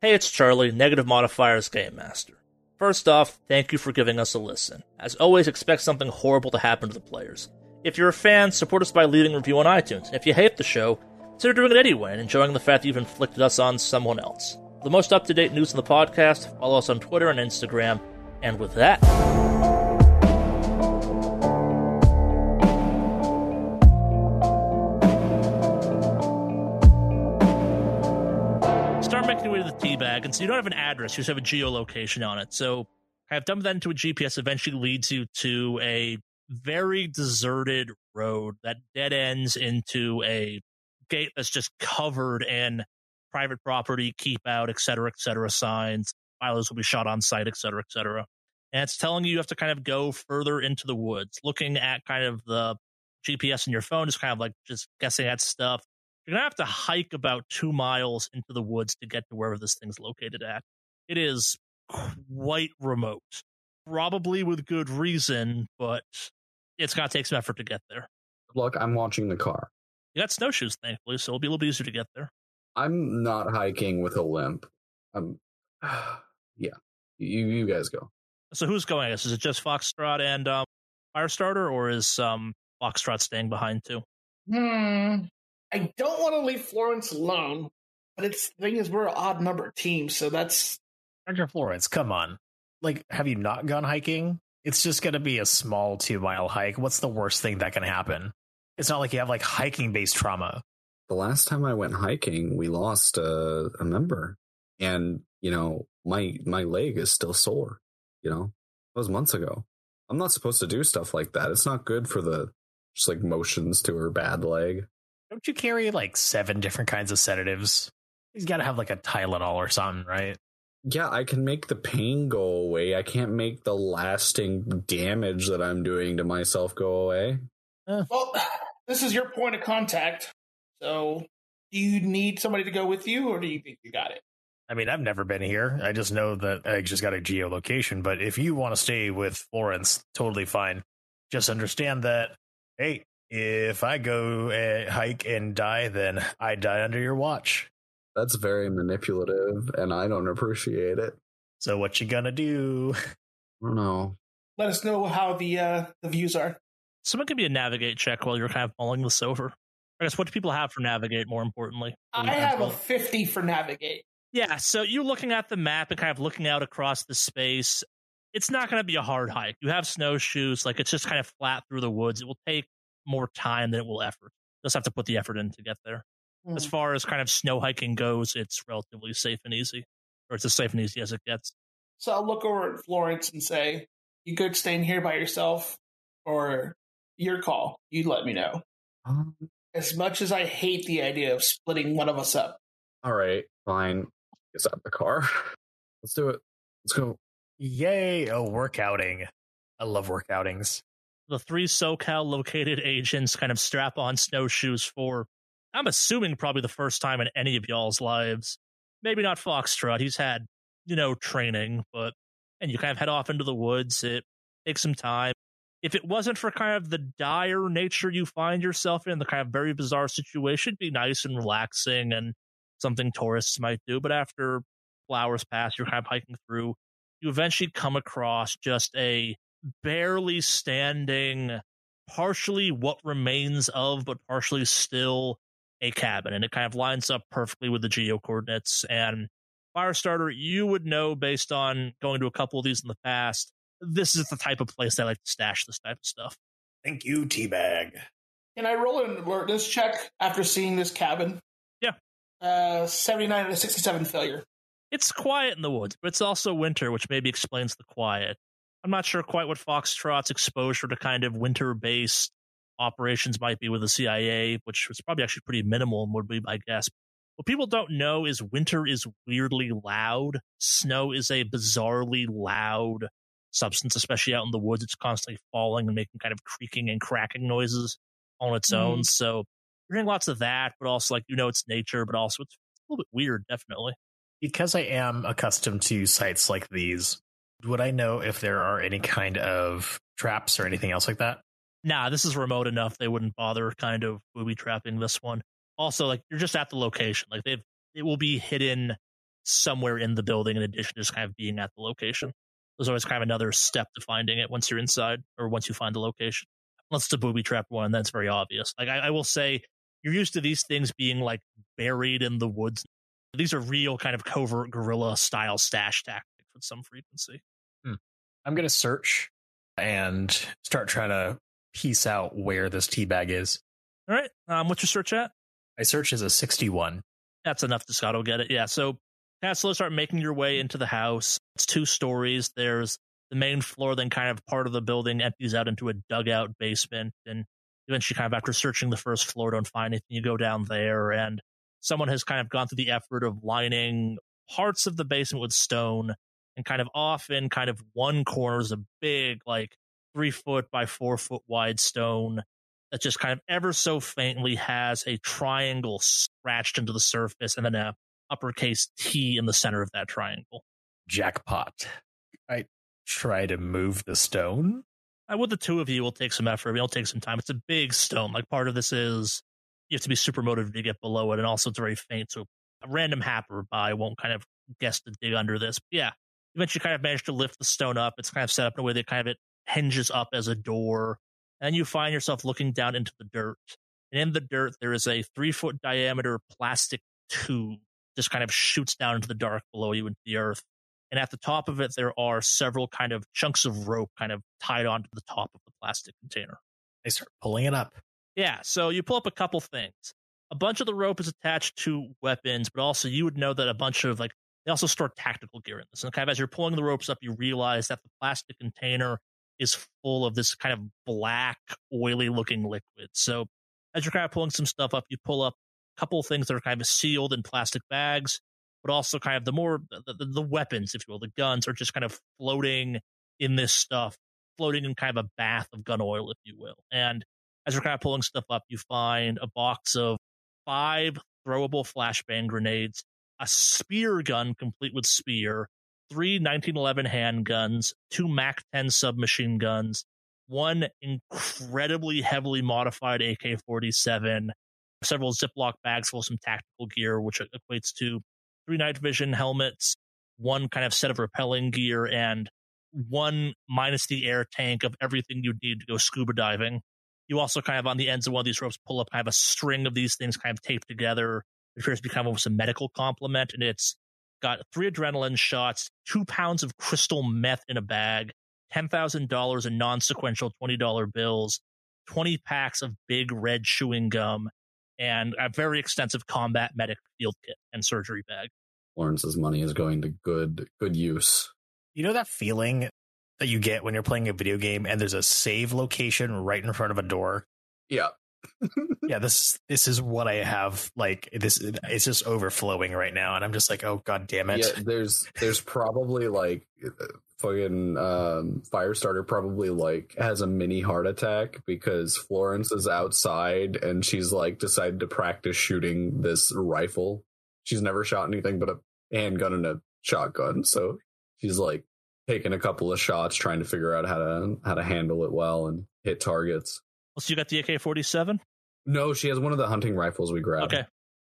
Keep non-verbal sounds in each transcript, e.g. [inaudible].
Hey, it's Charlie, Negative Modifier's Game Master. First off, thank you for giving us a listen. As always, expect something horrible to happen to the players. If you're a fan, support us by leaving a review on iTunes. If you hate the show, consider doing it anyway and enjoying the fact that you've inflicted us on someone else. For the most up to date news in the podcast, follow us on Twitter and Instagram. And with that, start making your way to the tea bag and so you don't have an address you just have a geolocation on it. So I have dump that into a gps eventually leads you to a very deserted road that dead ends into a gate that's just covered in private property keep out et cetera et cetera signs violence will be shot on site et cetera et cetera. And it's telling you you have to kind of go further into the woods looking at kind of the gps in your phone is kind of like just guessing at stuff you're gonna have to hike about two miles into the woods to get to wherever this thing's located at. It is quite remote, probably with good reason, but it's gonna take some effort to get there. Look, I'm watching the car. You got snowshoes, thankfully, so it'll be a little bit easier to get there. I'm not hiking with a limp. I'm, [sighs] yeah. You you guys go. So who's going? I guess is it just Foxtrot and um, Firestarter, or is um, Foxtrot staying behind too? Hmm. I don't want to leave Florence alone, but it's the thing is we're an odd number team, so that's Dr. Florence, come on. Like, have you not gone hiking? It's just going to be a small two mile hike. What's the worst thing that can happen? It's not like you have like hiking based trauma. The last time I went hiking, we lost a, a member, and you know my my leg is still sore. You know, that was months ago. I'm not supposed to do stuff like that. It's not good for the just like motions to her bad leg. Don't you carry like seven different kinds of sedatives? He's got to have like a Tylenol or something, right? Yeah, I can make the pain go away. I can't make the lasting damage that I'm doing to myself go away. well. [coughs] This is your point of contact. So, do you need somebody to go with you, or do you think you got it? I mean, I've never been here. I just know that I just got a geolocation. But if you want to stay with Florence, totally fine. Just understand that, hey, if I go uh, hike and die, then I die under your watch. That's very manipulative, and I don't appreciate it. So what you gonna do? I don't know. Let us know how the uh, the views are. Someone could be a navigate check while you're kind of mulling this over. I guess what do people have for navigate? More importantly, I have a fifty for navigate. Yeah, so you're looking at the map and kind of looking out across the space. It's not going to be a hard hike. You have snowshoes, like it's just kind of flat through the woods. It will take more time than it will effort. Just have to put the effort in to get there. As Hmm. far as kind of snow hiking goes, it's relatively safe and easy, or it's as safe and easy as it gets. So I'll look over at Florence and say, "You good staying here by yourself, or your call? You let me know." Um, As much as I hate the idea of splitting one of us up, all right, fine. Get out the car. [laughs] Let's do it. Let's go. Yay! A workouting. I love workoutings. The three SoCal located [laughs] agents kind of strap on snowshoes for, I'm assuming, probably the first time in any of y'all's lives. Maybe not Foxtrot. He's had, you know, training, but, and you kind of head off into the woods. It takes some time. If it wasn't for kind of the dire nature you find yourself in, the kind of very bizarre situation, be nice and relaxing and something tourists might do. But after hours pass, you're kind of hiking through, you eventually come across just a barely standing, partially what remains of, but partially still a cabin. And it kind of lines up perfectly with the geo coordinates. And Firestarter, you would know based on going to a couple of these in the past, this is the type of place I like to stash this type of stuff. Thank you, Teabag. can I roll an alertness check after seeing this cabin? Yeah. Uh, 79 and a 67 failure. It's quiet in the woods, but it's also winter, which maybe explains the quiet. I'm not sure quite what Foxtrot's exposure to kind of winter based operations might be with the CIA, which was probably actually pretty minimal and would be my guess. What people don't know is winter is weirdly loud. Snow is a bizarrely loud substance, especially out in the woods. It's constantly falling and making kind of creaking and cracking noises on its Mhm. own. So you're hearing lots of that, but also like you know it's nature, but also it's a little bit weird, definitely. Because I am accustomed to sites like these, would I know if there are any kind of traps or anything else like that? Nah, this is remote enough. They wouldn't bother kind of booby trapping this one. Also, like you're just at the location. Like they've it will be hidden somewhere in the building in addition to just kind of being at the location. There's always kind of another step to finding it once you're inside or once you find the location. Unless it's a booby trap one, that's very obvious. Like I, I will say you're used to these things being like buried in the woods. These are real kind of covert guerrilla style stash tactics with some frequency. I'm going to search and start trying to piece out where this tea bag is. All right. Um, what's your search at? My search is a 61. That's enough to Scotto get it. Yeah. So slowly start making your way into the house. It's two stories. There's the main floor, then kind of part of the building empties out into a dugout basement. And eventually, kind of after searching the first floor, don't find anything, you go down there and someone has kind of gone through the effort of lining parts of the basement with stone and kind of off in kind of one corner is a big, like three foot by four foot wide stone that just kind of ever so faintly has a triangle scratched into the surface and then a uppercase T in the center of that triangle. Jackpot. I try to move the stone. I would the two of you will take some effort. It'll take some time. It's a big stone. Like part of this is you have to be super motivated to get below it, and also it's very faint. So a random happer by won't kind of guess to dig under this. But yeah, eventually kind of manage to lift the stone up. It's kind of set up in a way that kind of it hinges up as a door. And you find yourself looking down into the dirt. And in the dirt, there is a three foot diameter plastic tube just kind of shoots down into the dark below you into the earth. And at the top of it, there are several kind of chunks of rope kind of tied onto the top of the plastic container. They start pulling it up. Yeah, so you pull up a couple things. A bunch of the rope is attached to weapons, but also you would know that a bunch of like they also store tactical gear in this. And kind of as you're pulling the ropes up, you realize that the plastic container is full of this kind of black, oily looking liquid. So as you're kind of pulling some stuff up, you pull up a couple things that are kind of sealed in plastic bags, but also kind of the more the, the, the weapons, if you will, the guns are just kind of floating in this stuff, floating in kind of a bath of gun oil, if you will. And as you're kind of pulling stuff up, you find a box of five throwable flashbang grenades, a spear gun complete with spear, three 1911 handguns, two MAC 10 submachine guns, one incredibly heavily modified AK 47, several Ziploc bags full of some tactical gear, which equates to three night vision helmets, one kind of set of repelling gear, and one minus the air tank of everything you'd need to go scuba diving. You also kind of on the ends of one of these ropes pull up kind of a string of these things kind of taped together. It appears to become almost a medical complement, and it's got three adrenaline shots, two pounds of crystal meth in a bag, $10,000 in non sequential $20 bills, 20 packs of big red chewing gum, and a very extensive combat medic field kit and surgery bag. Lawrence's money is going to good good use. You know that feeling that you get when you're playing a video game and there's a save location right in front of a door? Yeah. Yeah, this this is what I have. Like this, it's just overflowing right now, and I'm just like, oh god damn it! Yeah, there's there's probably like fucking um, Firestarter probably like has a mini heart attack because Florence is outside and she's like decided to practice shooting this rifle. She's never shot anything but a handgun and a shotgun, so she's like taking a couple of shots, trying to figure out how to how to handle it well and hit targets. So you got the AK 47? No, she has one of the hunting rifles we grabbed. Okay.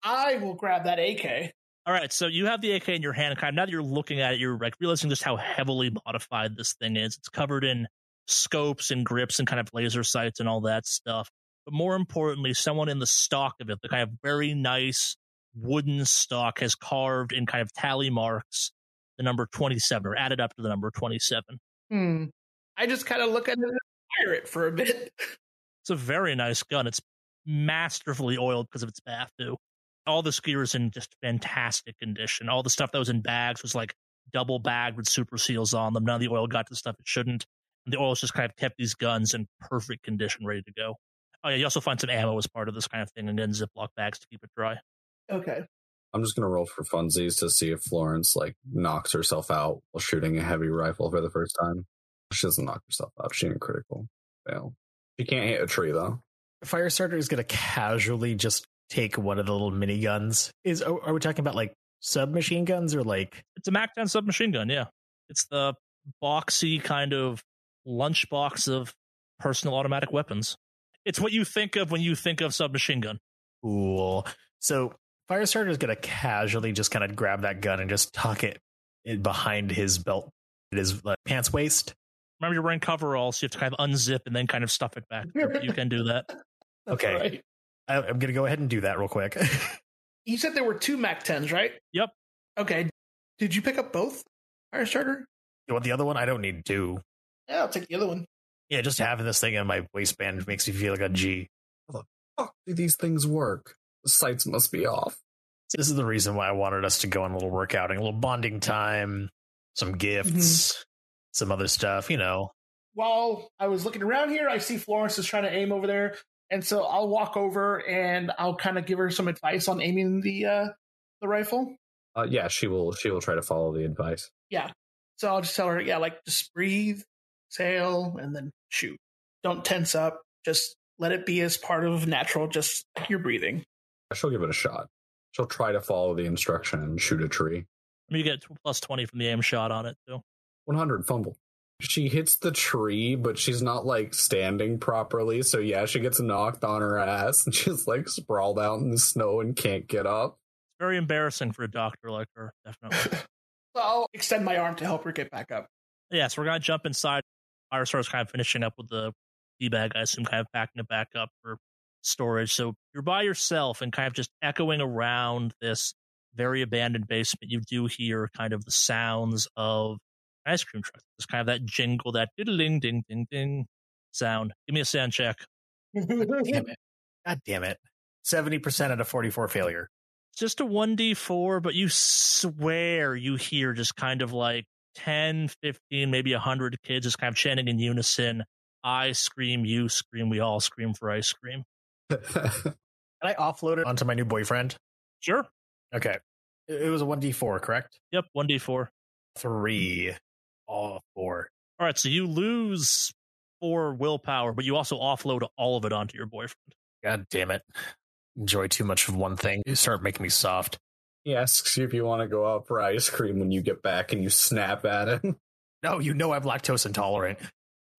I will grab that AK. All right, so you have the AK in your hand. Kind of now that you're looking at it, you're like realizing just how heavily modified this thing is. It's covered in scopes and grips and kind of laser sights and all that stuff. But more importantly, someone in the stock of it, the kind of very nice wooden stock, has carved in kind of tally marks the number 27 or added up to the number 27. Hmm. I just kind of look at it and admire it for a bit. [laughs] It's a very nice gun. It's masterfully oiled because of its bath, too. All the gear is in just fantastic condition. All the stuff that was in bags was like double bagged with super seals on them. None of the oil got to the stuff it shouldn't. And the oil's just kind of kept these guns in perfect condition, ready to go. Oh yeah, you also find some ammo as part of this kind of thing, and then Ziploc bags to keep it dry. Okay. I'm just gonna roll for funsies to see if Florence like knocks herself out while shooting a heavy rifle for the first time. She doesn't knock herself out. She ain't critical. Fail. She can't hit a tree though. Firestarter is going to casually just take one of the little miniguns. Is are are we talking about like submachine guns or like It's a Mac 10 submachine gun, yeah. It's the boxy kind of lunchbox of personal automatic weapons. It's what you think of when you think of submachine gun. cool? So Firestarter is going to casually just kind of grab that gun and just tuck it behind his belt, his like, pants waist. Remember, you're wearing coveralls, so you have to kind of unzip and then kind of stuff it back. [laughs] you can do that. Okay. right. I, I'm going to go ahead and do that real quick. [laughs] You said there were two Mac 10s, right? Yep. Okay. Did you pick up both? Firestarter? you want the other one? I don't need two. Yeah, I'll take the other one. Yeah, just having this thing in my waistband makes me feel like a G. How the Fuck, do these things work? The sights must be off. This is the reason why I wanted us to go on a little workouting, a little bonding time, some gifts, mm-hmm. Some other stuff, you know. While I was looking around here, I see Florence is trying to aim over there. And so I'll walk over and I'll kind of give her some advice on aiming the uh, the rifle. Uh, yeah, she will. She will try to follow the advice. Yeah. So I'll just tell her, yeah, like just breathe, exhale, and then shoot. Don't tense up. Just let it be as part of natural, just your breathing. She'll give it a shot. She'll try to follow the instruction and shoot a tree. I mean, you get plus 20 from the aim shot on it, too. 100 fumble. She hits the tree, but she's not like standing properly. So yeah, she gets knocked on her ass and [laughs] she's like sprawled out in the snow and can't get up. It's Very embarrassing for a doctor like her, definitely. [laughs] So I'll extend my arm to help her get back up. yeah, so we're going to jump inside. Firestar's kind of finishing up with the tea bag, I assume, kind of packing it back up for storage. So you're by yourself and kind of just echoing around this very abandoned basement. You do hear kind of the sounds of ice cream truck. It's kind of that jingle, that diddling ding ding ding sound. Give me a sound check. Damn [laughs] it. God damn it. 70% out of 44 failure. Just a 1d4, but you swear you hear just kind of like 10, 15, maybe 100 kids just kind of chanting in unison. I scream, you scream, we all scream for ice cream. [laughs] Can I offload it onto my new boyfriend? Sure. Okay. It it was a 1d4, correct? Yep, 1d4. Three. All four. All right, so you lose four willpower, but you also offload all of it onto your boyfriend. God damn it. Enjoy too much of one thing. You start making me soft. he asks you if you want to go out for ice cream when you get back and you snap at him. [laughs] No, you know I'm lactose intolerant.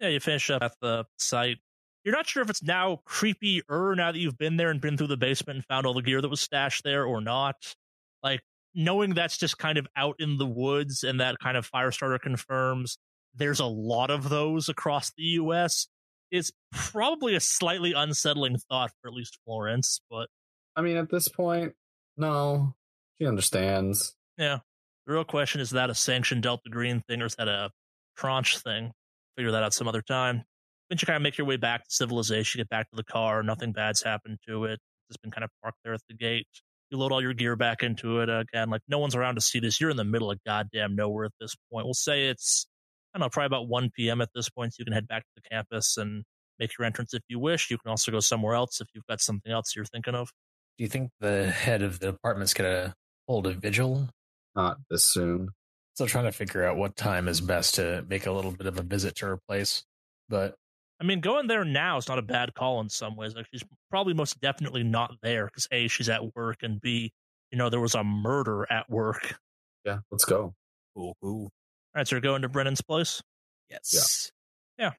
Yeah, you finish up at the site. You're not sure if it's now creepier now that you've been there and been through the basement and found all the gear that was stashed there or not. Like, knowing that's just kind of out in the woods and that kind of Firestarter confirms there's a lot of those across the US is probably a slightly unsettling thought for at least Florence, but I mean, at this point, no, she understands. Yeah. The real question is that a sanctioned Delta Green thing or is that a tranche thing? Figure that out some other time. Then you kind of make your way back to civilization, get back to the car. Nothing bad's happened to it. It's been kind of parked there at the gate. You load all your gear back into it again. Like no one's around to see this. You're in the middle of goddamn nowhere at this point. We'll say it's I don't know, probably about 1 p.m. at this point. So you can head back to the campus and make your entrance if you wish. You can also go somewhere else if you've got something else you're thinking of. Do you think the head of the department's going to hold a vigil? Not this soon. Still trying to figure out what time is best to make a little bit of a visit to her place. But I mean, going there now is not a bad call in some ways. Like she's probably most definitely not there because a she's at work and b you know there was a murder at work. Yeah, let's go. ooh, ooh. All right, so you're going to Brennan's place. yes. Yeah. yeah.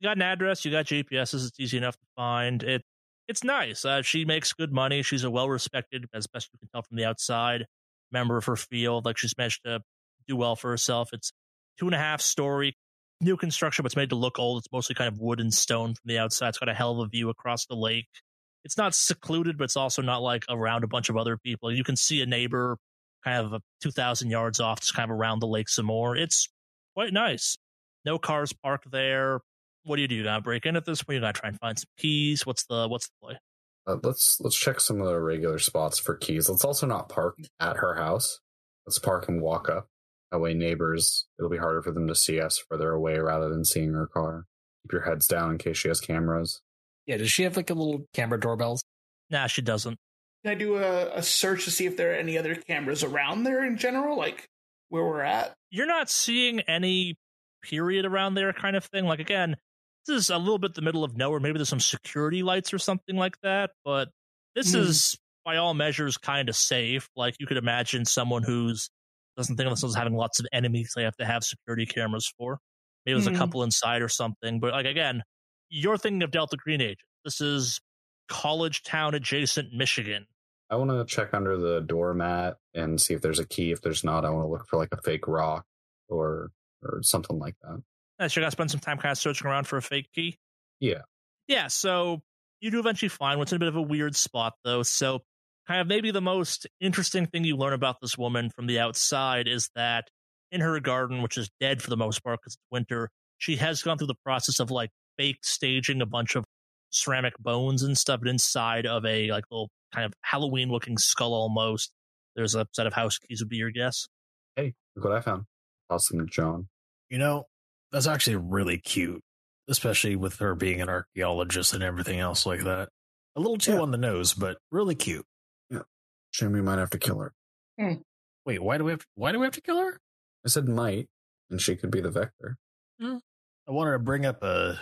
You got an address. You got GPSs. It's easy enough to find. It it's nice. Uh, she makes good money. She's a well respected, as best you can tell from the outside, member of her field. Like she's managed to do well for herself. It's two and a half story, new construction, but it's made to look old. It's mostly kind of wood and stone from the outside. It's got a hell of a view across the lake. It's not secluded, but it's also not like around a bunch of other people. You can see a neighbor kind of 2,000 yards off, just kind of around the lake some more. It's quite nice. No cars parked there. What do you do? You gotta break in at this point. You gotta try and find some keys. What's the what's the play? Uh, let's let's check some of the regular spots for keys. Let's also not park at her house. Let's park and walk up. That way, neighbors, it'll be harder for them to see us further away rather than seeing her car. Keep your heads down in case she has cameras. Yeah, does she have like a little camera doorbells? Nah, she doesn't. Can I do a, a search to see if there are any other cameras around there in general, like where we're at? You're not seeing any period around there kind of thing. Like again, this is a little bit the middle of nowhere. Maybe there's some security lights or something like that, but this Hmm. is by all measures kind of safe. Like you could imagine someone who's doesn't think of themselves as having lots of enemies they have to have security cameras for. Maybe there's Hmm. a couple inside or something. But like again, you're thinking of Delta Green Agent. This is college town adjacent Michigan. I want to check under the doormat and see if there's a key. If there's not, I want to look for like a fake rock or or something like that. Yeah, so you're gonna spend some time kind of searching around for a fake key. Yeah. Yeah, so you do eventually find what's in a bit of a weird spot though. So kind of maybe the most interesting thing you learn about this woman from the outside is that in her garden, which is dead for the most part because it's winter, she has gone through the process of like fake staging a bunch of ceramic bones and stuff but inside of a like little kind of Halloween looking skull almost. There's a set of house keys would be your guess. Hey, look what I found. Awesome, them to John. You know, that's actually really cute, especially with her being an archaeologist and everything else like that. A little too Yeah. on the nose, but really cute. Shame we might have to kill her. Hmm. Wait, why do we have why do we have to kill her? I said might, and she could be the vector. Hmm. I wanted to bring up a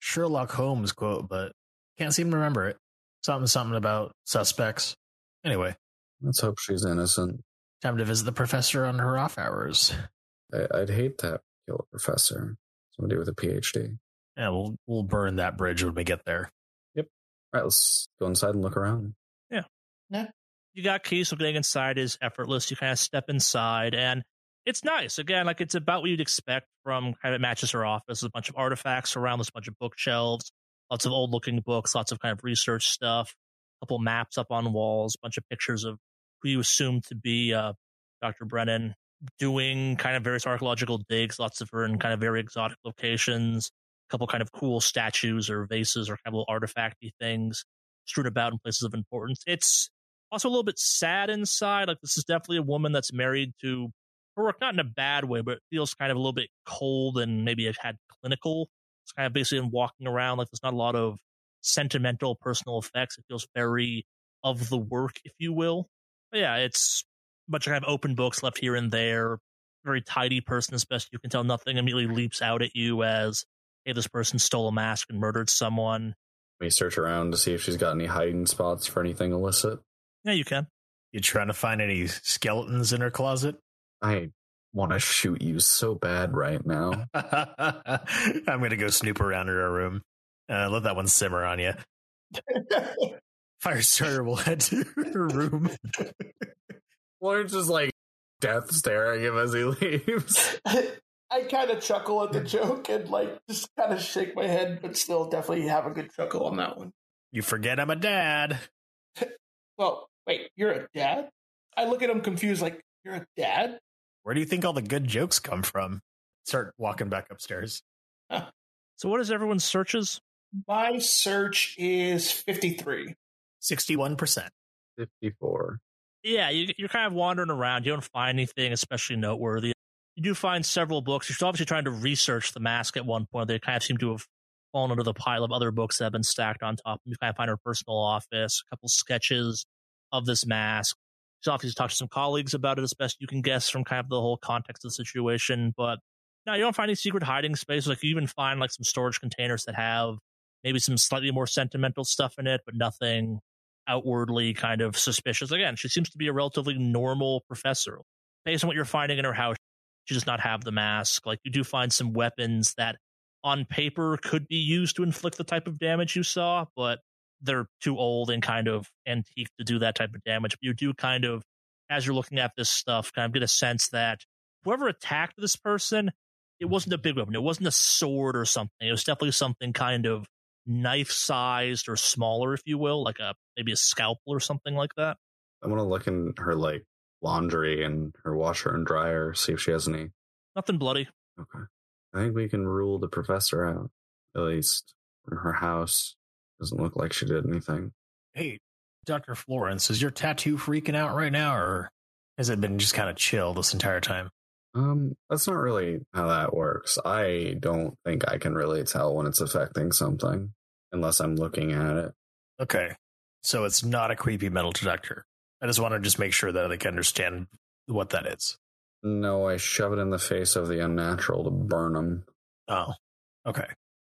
Sherlock Holmes quote, but can't seem to remember it. Something something about suspects. Anyway, Let's hope she's innocent. time to visit the professor on her off hours. I, I'd hate to kill a professor, somebody with a PhD. Yeah, we'll we'll burn that bridge when we get there. Yep. All right, let's go inside and look around. You got keys, so getting inside is effortless. You kind of step inside, and it's nice. Again, like it's about what you'd expect from kind of matches her office. There's a bunch of artifacts around, there's a bunch of bookshelves, lots of old looking books, lots of kind of research stuff, a couple maps up on walls, a bunch of pictures of who you assume to be uh, Dr. Brennan doing kind of various archaeological digs, lots of her in kind of very exotic locations, a couple kind of cool statues or vases or kind of little artifacty things strewn about in places of importance. It's also a little bit sad inside. Like this is definitely a woman that's married to her work, not in a bad way, but it feels kind of a little bit cold and maybe it had clinical. It's kind of basically in walking around. Like there's not a lot of sentimental personal effects. It feels very of the work, if you will. But yeah, it's a bunch of kind of open books left here and there. Very tidy person, as best you can tell. Nothing immediately leaps out at you as, hey, this person stole a mask and murdered someone. We search around to see if she's got any hiding spots for anything illicit. Yeah, you can. You trying to find any skeletons in her closet? I want to shoot you so bad right now. [laughs] I'm gonna go snoop around in her room. Uh, let that one simmer on you. [laughs] Firestarter will head to her room. Lawrence is like death staring him as he leaves. [laughs] I kind of chuckle at the joke and like just kind of shake my head, but still definitely have a good chuckle on that one. You forget I'm a dad. Well, wait, you're a dad? I look at him confused, like you're a dad. Where do you think all the good jokes come from? Start walking back upstairs. So, what is everyone's searches? My search is fifty three. 61%. 54. Yeah, you, you're kind of wandering around. You don't find anything especially noteworthy. You do find several books. You're obviously trying to research the mask at one point. They kind of seem to have fallen under the pile of other books that have been stacked on top. You kind of find her personal office, a couple sketches of this mask. She's obviously talked to some colleagues about it as best you can guess from kind of the whole context of the situation. But no, you don't find any secret hiding spaces. Like you even find like some storage containers that have maybe some slightly more sentimental stuff in it, but nothing outwardly kind of suspicious. Again, she seems to be a relatively normal professor. Based on what you're finding in her house, she does not have the mask. Like you do find some weapons that on paper could be used to inflict the type of damage you saw, but they're too old and kind of antique to do that type of damage. But you do kind of, as you're looking at this stuff, kind of get a sense that whoever attacked this person, it wasn't a big weapon. It wasn't a sword or something. It was definitely something kind of knife sized or smaller, if you will, like a maybe a scalpel or something like that. I want to look in her like laundry and her washer and dryer, see if she has any. Nothing bloody. Okay. I think we can rule the professor out, at least from her house. Doesn't look like she did anything. Hey, Dr. Florence, is your tattoo freaking out right now, or has it been just kind of chill this entire time? Um, that's not really how that works. I don't think I can really tell when it's affecting something unless I'm looking at it. Okay. So it's not a creepy metal detector. I just want to just make sure that I can understand what that is. No, I shove it in the face of the unnatural to burn them. Oh, okay.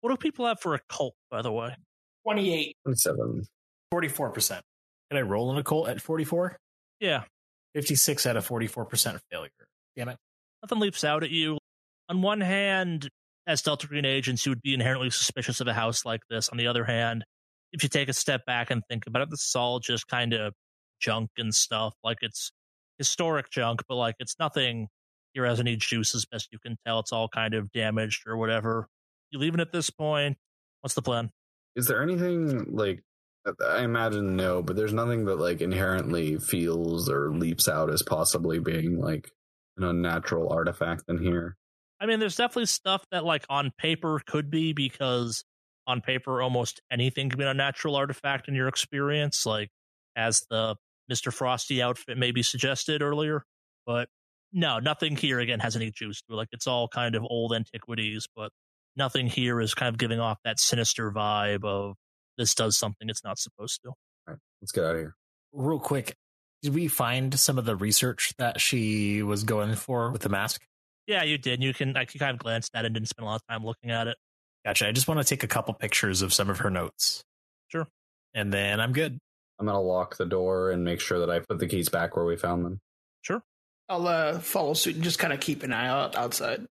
What do people have for a cult, by the way? 28. 27. 44%. Can I roll in a occult at 44? Yeah, 56 out of 44% failure. Damn it. nothing leaps out at you. On one hand, as Delta Green agents, you would be inherently suspicious of a house like this. On the other hand, if you take a step back and think about it, this is all just kind of junk and stuff. Like it's historic junk, but like it's nothing here has any juice as best you can tell. It's all kind of damaged or whatever. You leaving at this point? What's the plan? Is there anything like uh, I imagine no, but there's nothing that like inherently feels or leaps out as possibly being like an unnatural artifact in here. I mean, there's definitely stuff that, like, on paper could be because on paper, almost anything can be an unnatural artifact in your experience, like as the Mr. Frosty outfit maybe suggested earlier. But no, nothing here again has any juice to it. Like, it's all kind of old antiquities, but nothing here is kind of giving off that sinister vibe of this does something it's not supposed to. All right, let's get out of here. Real quick, did we find some of the research that she was going for with the mask? Yeah, you did. You can, I can kind of glance at it and didn't spend a lot of time looking at it. Gotcha. I just want to take a couple pictures of some of her notes. Sure. And then I'm good. I'm gonna lock the door and make sure that I put the keys back where we found them. Sure. I'll uh, follow suit and just kind of keep an eye out outside.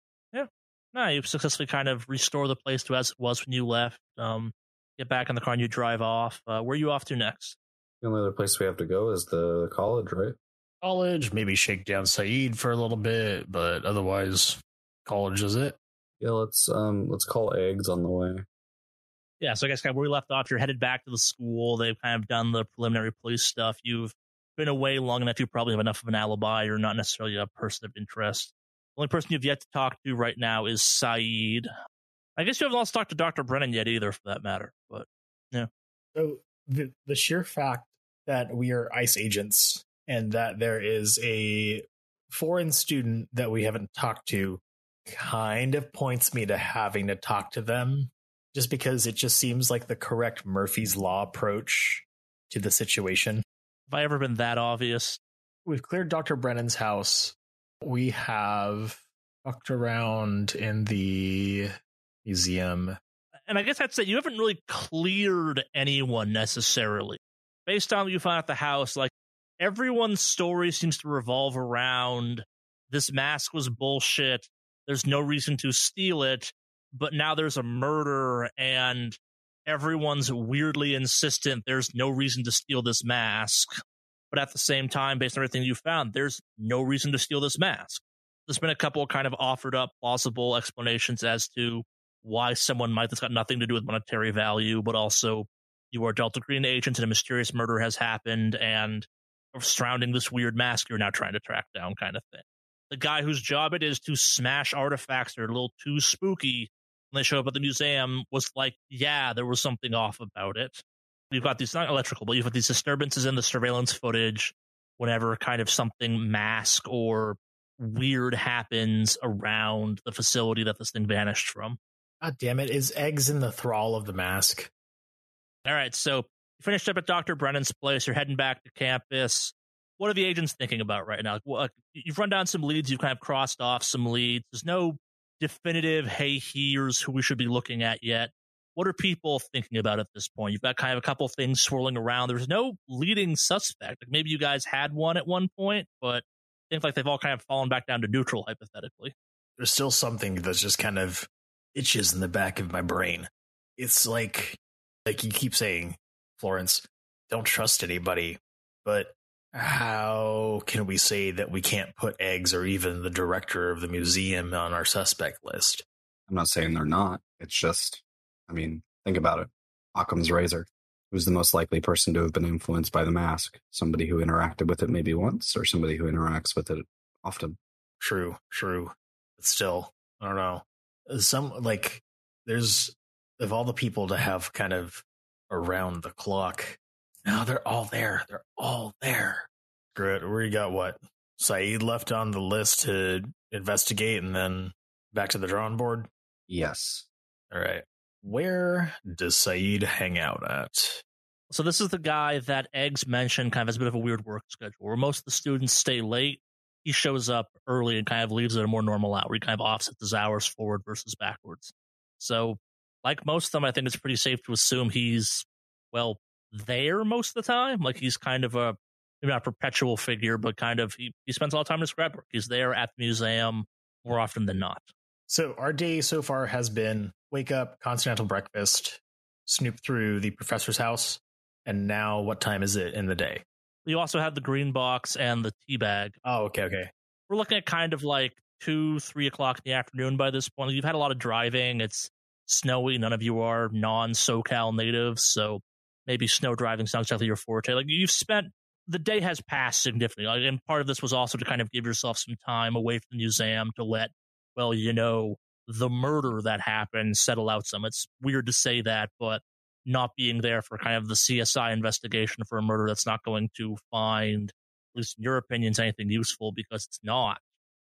No, you successfully kind of restore the place to as it was when you left. Um, get back in the car and you drive off. Uh, where are you off to next? The only other place we have to go is the college, right? College, maybe shake down Saeed for a little bit, but otherwise, college is it. Yeah, let's um let's call eggs on the way. Yeah, so I guess kind of where we left off, you're headed back to the school. They've kind of done the preliminary police stuff. You've been away long enough. You probably have enough of an alibi. You're not necessarily a person of interest. The only person you've yet to talk to right now is Saeed. I guess you haven't also talked to Dr. Brennan yet either, for that matter. But yeah. So the the sheer fact that we are ICE agents and that there is a foreign student that we haven't talked to kind of points me to having to talk to them just because it just seems like the correct Murphy's law approach to the situation. have I ever been that obvious? We've cleared Dr. Brennan's house. We have fucked around in the museum. And I guess that's it. You haven't really cleared anyone necessarily. Based on what you found at the house, like everyone's story seems to revolve around this mask was bullshit. There's no reason to steal it, but now there's a murder and everyone's weirdly insistent there's no reason to steal this mask. But at the same time, based on everything you found, there's no reason to steal this mask. There's been a couple kind of offered up plausible explanations as to why someone might that's got nothing to do with monetary value, but also you are Delta Green agents and a mysterious murder has happened and surrounding this weird mask you're now trying to track down kind of thing. The guy whose job it is to smash artifacts that are a little too spooky when they show up at the museum was like, yeah, there was something off about it. You've got these not electrical, but you've got these disturbances in the surveillance footage whenever kind of something mask or weird happens around the facility that this thing vanished from. God damn it. Is eggs in the thrall of the mask? All right, so you finished up at Dr. Brennan's place. You're heading back to campus. What are the agents thinking about right now? You've run down some leads. You've kind of crossed off some leads. There's no definitive, hey, here's who we should be looking at yet. What are people thinking about at this point? You've got kind of a couple things swirling around. There's no leading suspect. Like maybe you guys had one at one point, but I think like they've all kind of fallen back down to neutral, hypothetically. There's still something that's just kind of itches in the back of my brain. It's like, like you keep saying, Florence, don't trust anybody, but how can we say that we can't put eggs or even the director of the museum on our suspect list? I'm not saying they're not. It's just, I mean, think about it. Occam's razor. Who's the most likely person to have been influenced by the mask? Somebody who interacted with it maybe once, or somebody who interacts with it often. True, true. But still, I don't know. Uh, some like there's of all the people to have kind of around the clock Now they're all there. They're all there. Screw it. We got what? Saeed left on the list to investigate and then back to the drawing board? Yes. All right. Where does Saeed hang out at? So this is the guy that Eggs mentioned kind of has a bit of a weird work schedule where most of the students stay late. He shows up early and kind of leaves at a more normal hour. He kind of offsets his hours forward versus backwards. So, like most of them, I think it's pretty safe to assume he's, well, there most of the time. Like he's kind of a, maybe not a perpetual figure, but kind of, he, he spends a lot of time in his scrapbook. He's there at the museum more often than not. So our day so far has been wake up, continental breakfast, snoop through the professor's house, and now what time is it in the day? You also have the green box and the tea bag. Oh, okay, okay. We're looking at kind of like two, three o'clock in the afternoon by this point. You've had a lot of driving. It's snowy. None of you are non SoCal natives, so maybe snow driving not exactly your forte. Like you've spent the day has passed significantly, like, and part of this was also to kind of give yourself some time away from the museum to let, well, you know, the murder that happened settle out some. It's weird to say that, but not being there for kind of the CSI investigation for a murder that's not going to find, at least in your opinions, anything useful because it's not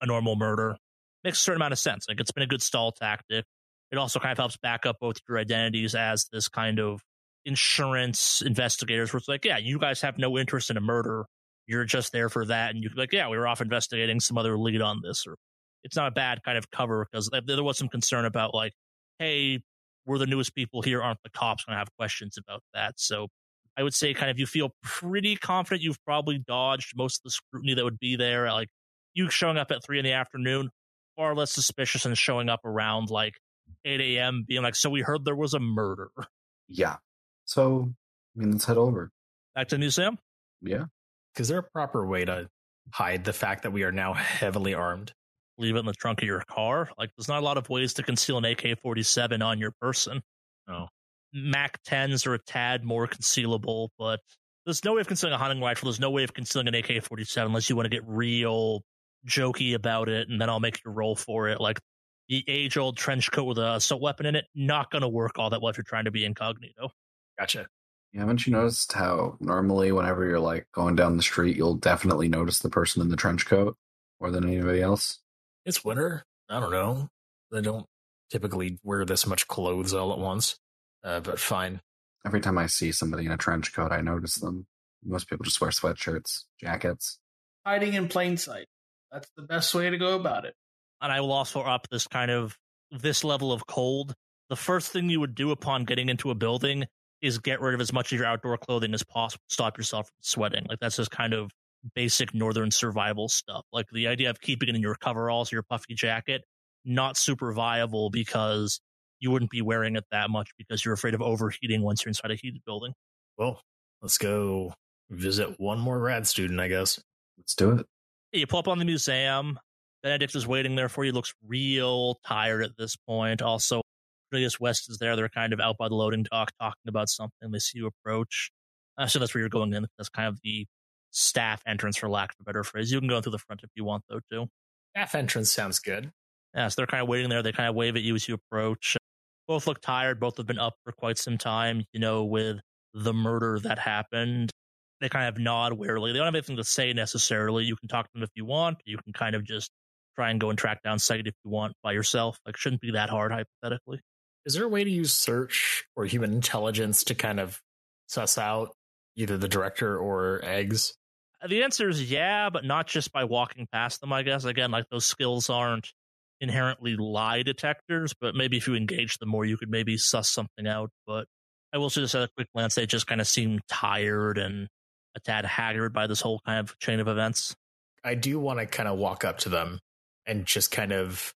a normal murder makes a certain amount of sense. Like it's been a good stall tactic. It also kind of helps back up both your identities as this kind of insurance investigators where it's like, yeah, you guys have no interest in a murder. You're just there for that. And you are like, yeah, we were off investigating some other lead on this. Or it's not a bad kind of cover because there was some concern about like, hey, we're the newest people here. Aren't the cops going to have questions about that? So I would say kind of you feel pretty confident you've probably dodged most of the scrutiny that would be there. Like you showing up at three in the afternoon, far less suspicious than showing up around like 8 a.m. being like, so we heard there was a murder. Yeah. So, I mean, let's head over. Back to the museum? Yeah. Is there a proper way to hide the fact that we are now heavily armed? Leave it in the trunk of your car? Like, there's not a lot of ways to conceal an AK 47 on your person. No. Mac 10s are a tad more concealable, but there's no way of concealing a hunting rifle. There's no way of concealing an AK 47 unless you want to get real jokey about it, and then I'll make you roll for it. Like the age old trench coat with a assault weapon in it, not going to work all that well if you're trying to be incognito. Gotcha. Yeah, haven't you noticed how normally whenever you're like going down the street, you'll definitely notice the person in the trench coat more than anybody else? It's winter. I don't know. They don't typically wear this much clothes all at once, uh, but fine. Every time I see somebody in a trench coat, I notice them. Most people just wear sweatshirts, jackets. Hiding in plain sight. That's the best way to go about it. And I will also up this kind of this level of cold. The first thing you would do upon getting into a building is get rid of as much of your outdoor clothing as possible. Stop yourself from sweating. Like that's just kind of basic northern survival stuff. Like the idea of keeping it in your coveralls, your puffy jacket, not super viable because you wouldn't be wearing it that much because you're afraid of overheating once you're inside a heated building. Well, let's go visit one more grad student, I guess. Let's do it. You pull up on the museum. Benedict is waiting there for you. Looks real tired at this point. Also, Cornelius West is there. They're kind of out by the loading dock talking about something. They see you approach. Uh, so that's where you're going in. That's kind of the staff entrance, for lack of a better phrase. You can go through the front if you want, though, too. Staff entrance sounds good. Yeah, so they're kind of waiting there. They kind of wave at you as you approach. Both look tired. Both have been up for quite some time, you know, with the murder that happened. They kind of nod wearily. They don't have anything to say necessarily. You can talk to them if you want. You can kind of just try and go and track down Saeed if you want by yourself. Like, shouldn't be that hard, hypothetically. Is there a way to use search or human intelligence to kind of suss out either the director or eggs? The answer is yeah, but not just by walking past them, I guess. Again, like those skills aren't inherently lie detectors, but maybe if you engage them more, you could maybe suss something out. But I will just at a quick glance, they just kind of seem tired and a tad haggard by this whole kind of chain of events. I do want to kind of walk up to them and just kind of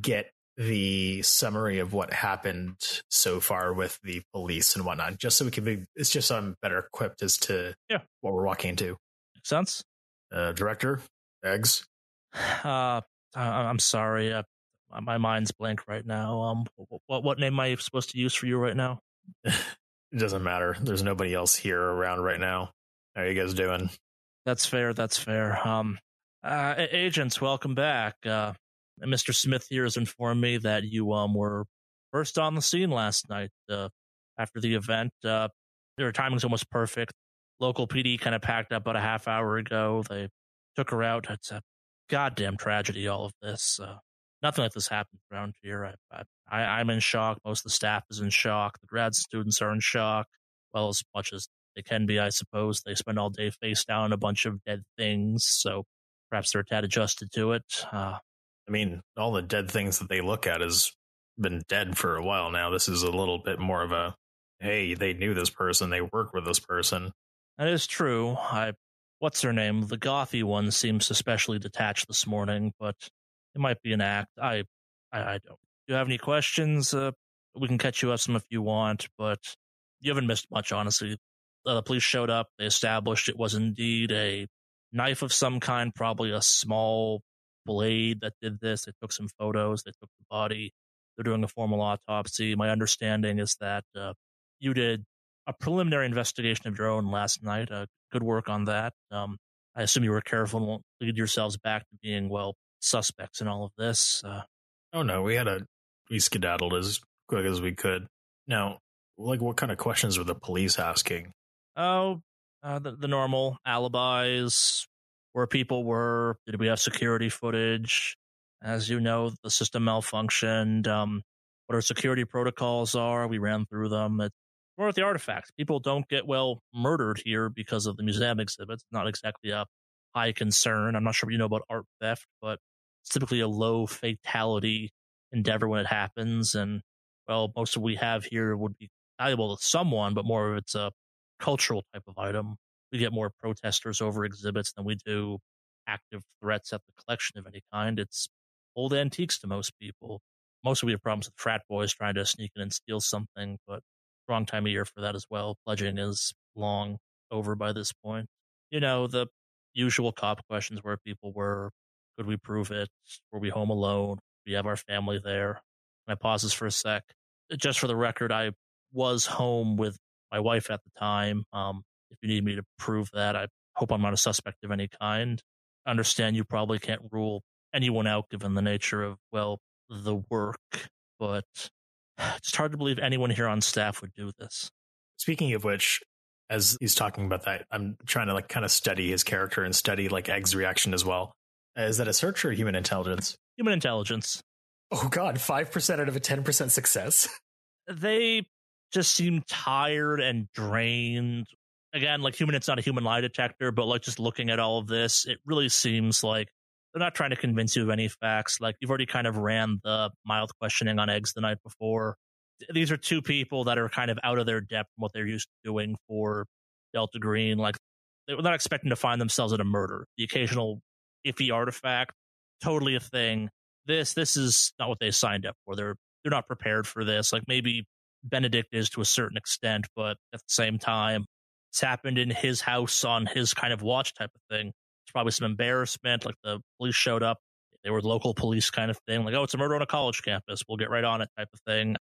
get the summary of what happened so far with the police and whatnot, just so we can be, it's just so I'm better equipped as to yeah. what we're walking into. Sense. Uh, director, eggs. Uh, I'm sorry. Uh, my mind's blank right now. Um, what what name am I supposed to use for you right now? [laughs] it doesn't matter. There's nobody else here around right now. How are you guys doing? That's fair. That's fair. Um, uh, agents, welcome back. Uh, Mr. Smith here has informed me that you um were first on the scene last night uh, after the event. Uh, your timing's almost perfect. Local PD kind of packed up about a half hour ago. They took her out. It's a goddamn tragedy, all of this. Uh, nothing like this happens around here. I, I, I'm in shock. Most of the staff is in shock. The grad students are in shock. Well, as much as they can be, I suppose. They spend all day face down a bunch of dead things, so perhaps they're a tad adjusted to it. Uh, I mean, all the dead things that they look at has been dead for a while now. This is a little bit more of a, hey, they knew this person, they work with this person. That is true. I, what's her name? The gothy one seems especially detached this morning, but it might be an act. I, I, I don't. Do you have any questions? Uh, we can catch you up some if you want, but you haven't missed much, honestly. Uh, the police showed up. They established it was indeed a knife of some kind, probably a small blade that did this. They took some photos. They took the body. They're doing a formal autopsy. My understanding is that uh, you did a preliminary investigation of your own last night. Uh, good work on that. Um, I assume you were careful and won't lead yourselves back to being, well, suspects in all of this. Uh, oh, no. We had a, we skedaddled as quick as we could. Now, like, what kind of questions were the police asking? Oh, uh, the, the normal alibis, where people were. Did we have security footage? As you know, the system malfunctioned. Um, what our security protocols are, we ran through them. It's more with the artifacts. People don't get well murdered here because of the museum exhibits. Not exactly a high concern. I'm not sure what you know about art theft, but it's typically a low fatality endeavor when it happens. And well, most of what we have here would be valuable to someone, but more of it's a cultural type of item. We get more protesters over exhibits than we do active threats at the collection of any kind. It's old antiques to most people. Mostly we have problems with frat boys trying to sneak in and steal something, but wrong time of year for that as well. Pledging is long over by this point. You know, the usual cop questions where people were, could we prove it? Were we home alone? We have our family there. And I pauses for a sec. Just for the record, I was home with my wife at the time. Um, if you need me to prove that, I hope I'm not a suspect of any kind. I understand you probably can't rule anyone out given the nature of, well, the work, but it's hard to believe anyone here on staff would do this. Speaking of which, as he's talking about that, I'm trying to like kind of study his character and study like Egg's reaction as well. Uh, is that a search or human intelligence? Human intelligence. Oh god, 5% out of a 10% success. [laughs] They just seem tired and drained. Again, like human, it's not a human lie detector, but like just looking at all of this, it really seems like they're not trying to convince you of any facts. Like you've already kind of ran the mild questioning on eggs the night before. These are two people that are kind of out of their depth from what they're used to doing for Delta Green. Like they're not expecting to find themselves in a murder. The occasional iffy artifact, totally a thing. This this is not what they signed up for. They're they're not prepared for this. Like maybe Benedict is to a certain extent, but at the same time, it's happened in his house on his kind of watch type of thing. It's probably some embarrassment, like the police showed up. They were local police kind of thing, like, oh, it's a murder on a college campus. We'll get right on it type of thing.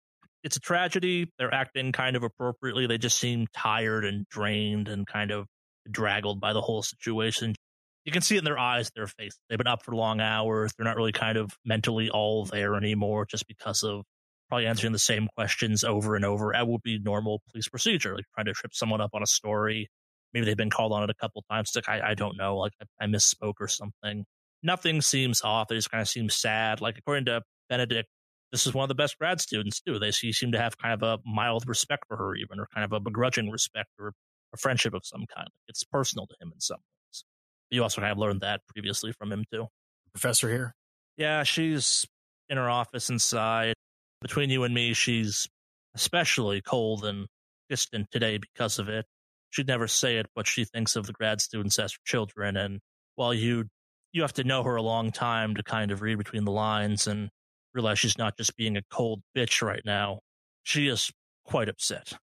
It's a tragedy. They're acting kind of appropriately. They just seem tired and drained and kind of draggled by the whole situation. You can see it in their eyes, their face. They've been up for long hours. They're not really kind of mentally all there anymore just because of probably answering the same questions over and over. That would be normal police procedure, like trying to trip someone up on a story. Maybe they've been called on it a couple times. Like I, I don't know, like I, I misspoke or something. Nothing seems off. It just kind of seems sad. Like according to Benedict, this is one of the best grad students too. They seem to have kind of a mild respect for her, even, or kind of a begrudging respect or a friendship of some kind. It's personal to him in some ways. You also kind of learned that previously from him too. Professor here? Yeah, she's in her office inside between you and me, she's especially cold and distant today because of it. She'd never say it, but she thinks of the grad students as her children. And while you you have to know her a long time to kind of read between the lines and realize she's not just being a cold bitch right now, she is quite upset.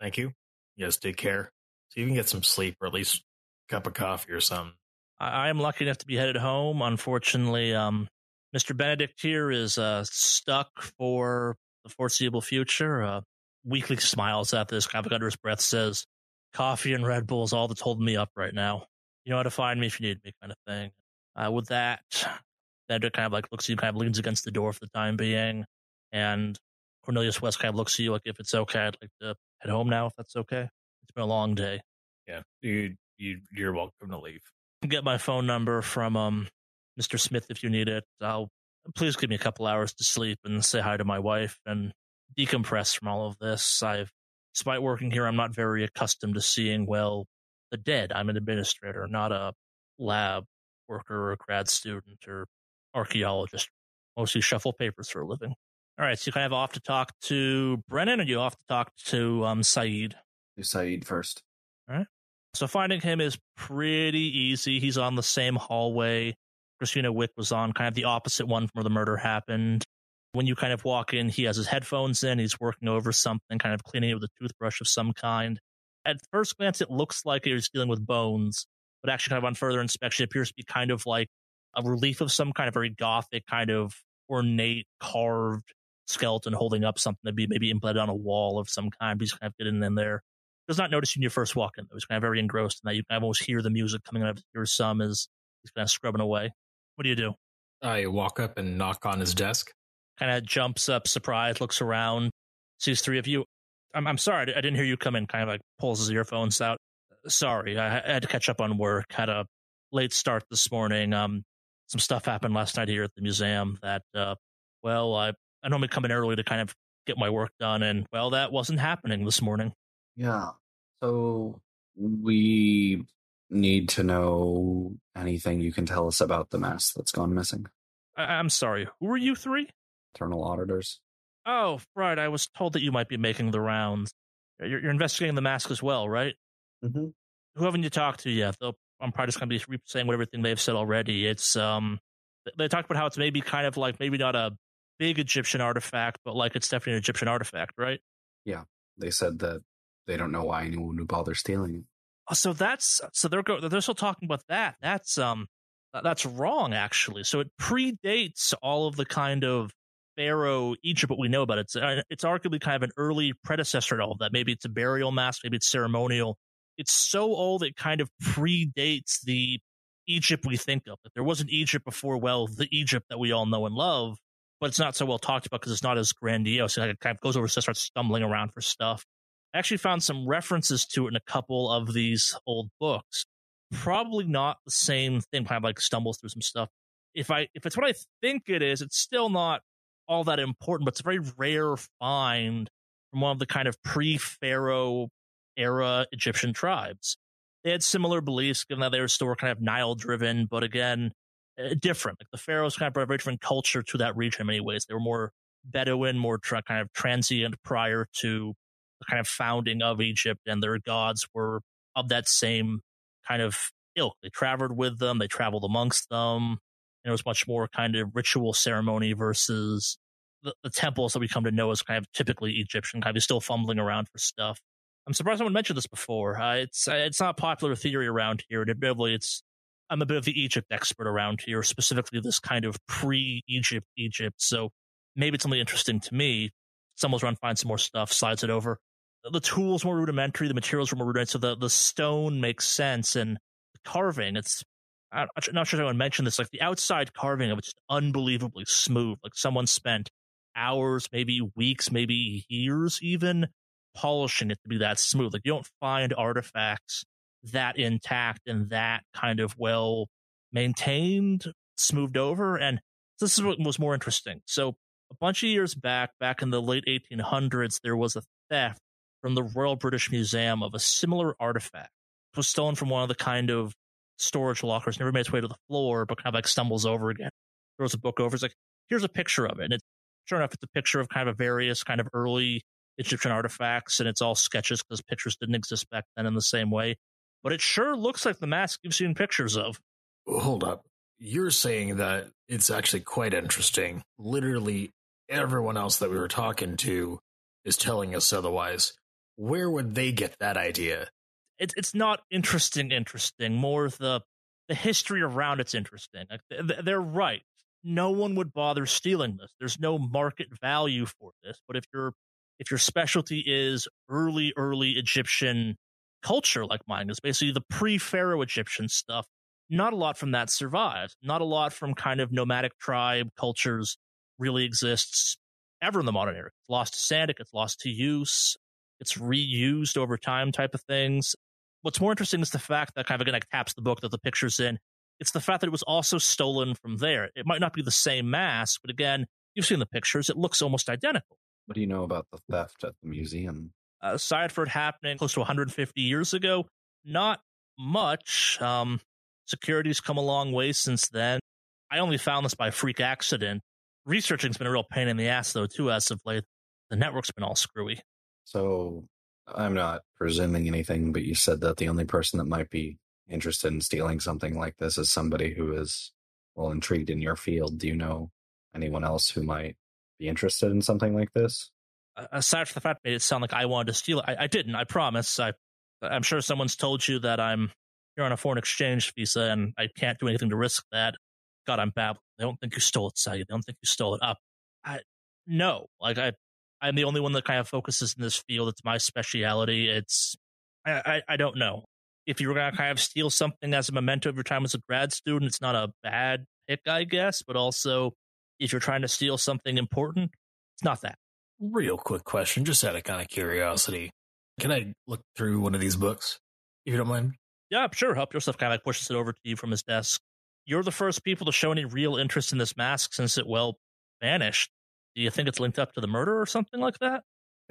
Thank you. Yes, take care. So you can get some sleep or at least a cup of coffee or something. I am lucky enough to be headed home. Unfortunately, um, Mr. Benedict here is uh, stuck for the foreseeable future. Uh, Weekly smiles at this, kind of under his breath, says, Coffee and Red Bulls all that's holding me up right now. You know how to find me if you need me, kind of thing. Uh, with that, Benedict kind of like looks at you, kind of leans against the door for the time being. And Cornelius West kind of looks at you like, if it's okay, I'd like to head home now, if that's okay. It's been a long day. Yeah, you you you're welcome to leave. Get my phone number from um Mr. Smith if you need it. I'll please give me a couple hours to sleep and say hi to my wife and decompress from all of this. I've despite working here, I'm not very accustomed to seeing well the dead. I'm an administrator, not a lab worker or a grad student or archaeologist. Mostly shuffle papers for a living. All right, so you kind of off to talk to Brennan, or you off to talk to um, Saeed? Do Saeed first. All right. So finding him is pretty easy. He's on the same hallway Christina Wick was on, kind of the opposite one from where the murder happened. When you kind of walk in, he has his headphones in, he's working over something, kind of cleaning it with a toothbrush of some kind. At first glance, it looks like he's dealing with bones, but actually, kind of on further inspection, it appears to be kind of like a relief of some kind of very gothic, kind of ornate, carved skeleton holding up something to be maybe embedded on a wall of some kind. He's kind of getting in there. Does not notice you when you first walk in. Though. He's kind of very engrossed in that. You kind of almost hear the music coming out of your some as he's kind of scrubbing away. What do you do? I walk up and knock on his desk. Kind of jumps up, surprised, looks around, sees three of you. I'm, I'm sorry, I didn't hear you come in. Kind of like pulls his earphones out. Sorry, I had to catch up on work. Had a late start this morning. Um, some stuff happened last night here at the museum that, uh, well, I I normally come in early to kind of get my work done, and well, that wasn't happening this morning. Yeah. So we need to know anything you can tell us about the mask that's gone missing. I- I'm sorry. Who are you three? Internal auditors. Oh, right. I was told that you might be making the rounds. You're, you're investigating the mask as well, right? Mm-hmm. Who haven't you talked to yet? Though I'm probably just going to be saying what everything they've said already. It's um, they talked about how it's maybe kind of like maybe not a big Egyptian artifact, but like it's definitely an Egyptian artifact, right? Yeah, they said that they don't know why anyone would bother stealing it. Oh, so that's so they're go, they're still talking about that. That's um that's wrong actually. So it predates all of the kind of pharaoh Egypt what we know about. It's uh, it's arguably kind of an early predecessor to all of that. Maybe it's a burial mask, maybe it's ceremonial. It's so old it kind of predates the Egypt we think of. That there was an Egypt before, well, the Egypt that we all know and love, but it's not so well talked about because it's not as grandiose. It kind of goes over, starts stumbling around for stuff. I actually found some references to it in a couple of these old books. Probably not the same thing. Kind of like stumbles through some stuff. If I if it's what I think it is, it's still not all that important, but it's a very rare find from one of the kind of pre-pharaoh era Egyptian tribes. They had similar beliefs, given that they were still kind of Nile driven, but again, uh, different. Like the pharaohs kind of brought a very different culture to that region in many ways. They were more Bedouin, more tra- kind of transient prior to the kind of founding of Egypt, and their gods were of that same kind of ilk. They traveled with them, they traveled amongst them. It was much more kind of ritual ceremony versus the, the temples that we come to know as kind of typically Egyptian, kind of still fumbling around for stuff. I'm surprised someone mentioned this before. Uh, it's it's not a popular theory around here. And admittedly, it's I'm a bit of the Egypt expert around here, specifically this kind of pre-Egypt Egypt. So maybe it's something interesting to me. Someone's run find some more stuff, slides it over. The tools more rudimentary, the materials were more rudimentary, so the, the stone makes sense, and the carving, it's I'm not sure if anyone mentioned this, like the outside carving of it's just unbelievably smooth. Like someone spent hours, maybe weeks, maybe years even polishing it to be that smooth. Like you don't find artifacts that intact and that kind of well maintained, smoothed over. And this is what was more interesting. So a bunch of years back, back in the late 1800s, there was a theft from the Royal British Museum of a similar artifact. It was stolen from one of the kind of storage lockers, never made its way to the floor, but kind of like stumbles over again. Throws a book over. It's like, here's a picture of it. And it's sure enough, it's a picture of kind of a various kind of early Egyptian artifacts, and it's all sketches because pictures didn't exist back then in the same way. But it sure looks like the mask you've seen pictures of. Hold up. You're saying that it's actually quite interesting. Literally everyone else that we were talking to is telling us otherwise. Where would they get that idea? It's it's not interesting. Interesting. More the the history around it's interesting. Like they're right. No one would bother stealing this. There's no market value for this. But if your if your specialty is early early Egyptian culture like mine is basically the pre-pharaoh Egyptian stuff, not a lot from that survives. Not a lot from kind of nomadic tribe cultures really exists ever in the modern era. It's lost to sand, it gets lost to use, it's reused over time type of things what's more interesting is the fact that kind of again like taps the book that the picture's in. It's the fact that it was also stolen from there. It might not be the same mask, but again, you've seen the pictures. It looks almost identical. What do you know about the theft at the museum? Uh, aside for it happening close to 150 years ago, not much. Um, security's come a long way since then. I only found this by freak accident. Researching's been a real pain in the ass, though, too, as of late. The network's been all screwy. So I'm not presuming anything, but you said that the only person that might be interested in stealing something like this is somebody who is well intrigued in your field. Do you know anyone else who might be interested in something like this? Aside from the fact that it sounded like I wanted to steal it, I, I didn't. I promise. I, I'm sure someone's told you that I'm here on a foreign exchange visa and I can't do anything to risk that. God, I'm babbling. They don't think you stole it, Saeed. They don't think you stole it up. I, no, like I, I'm the only one that kind of focuses in this field. It's my speciality. It's, I, I, I don't know. If you were going to kind of steal something as a memento of your time as a grad student, it's not a bad pick, I guess. But also, if you're trying to steal something important, it's not that. Real quick question, just out of kind of curiosity. Can I look through one of these books, if you don't mind? Yeah, sure. Help yourself kind of like pushes it over to you from his desk. You're the first people to show any real interest in this mask since it, well, vanished. Do you think it's linked up to the murder or something like that?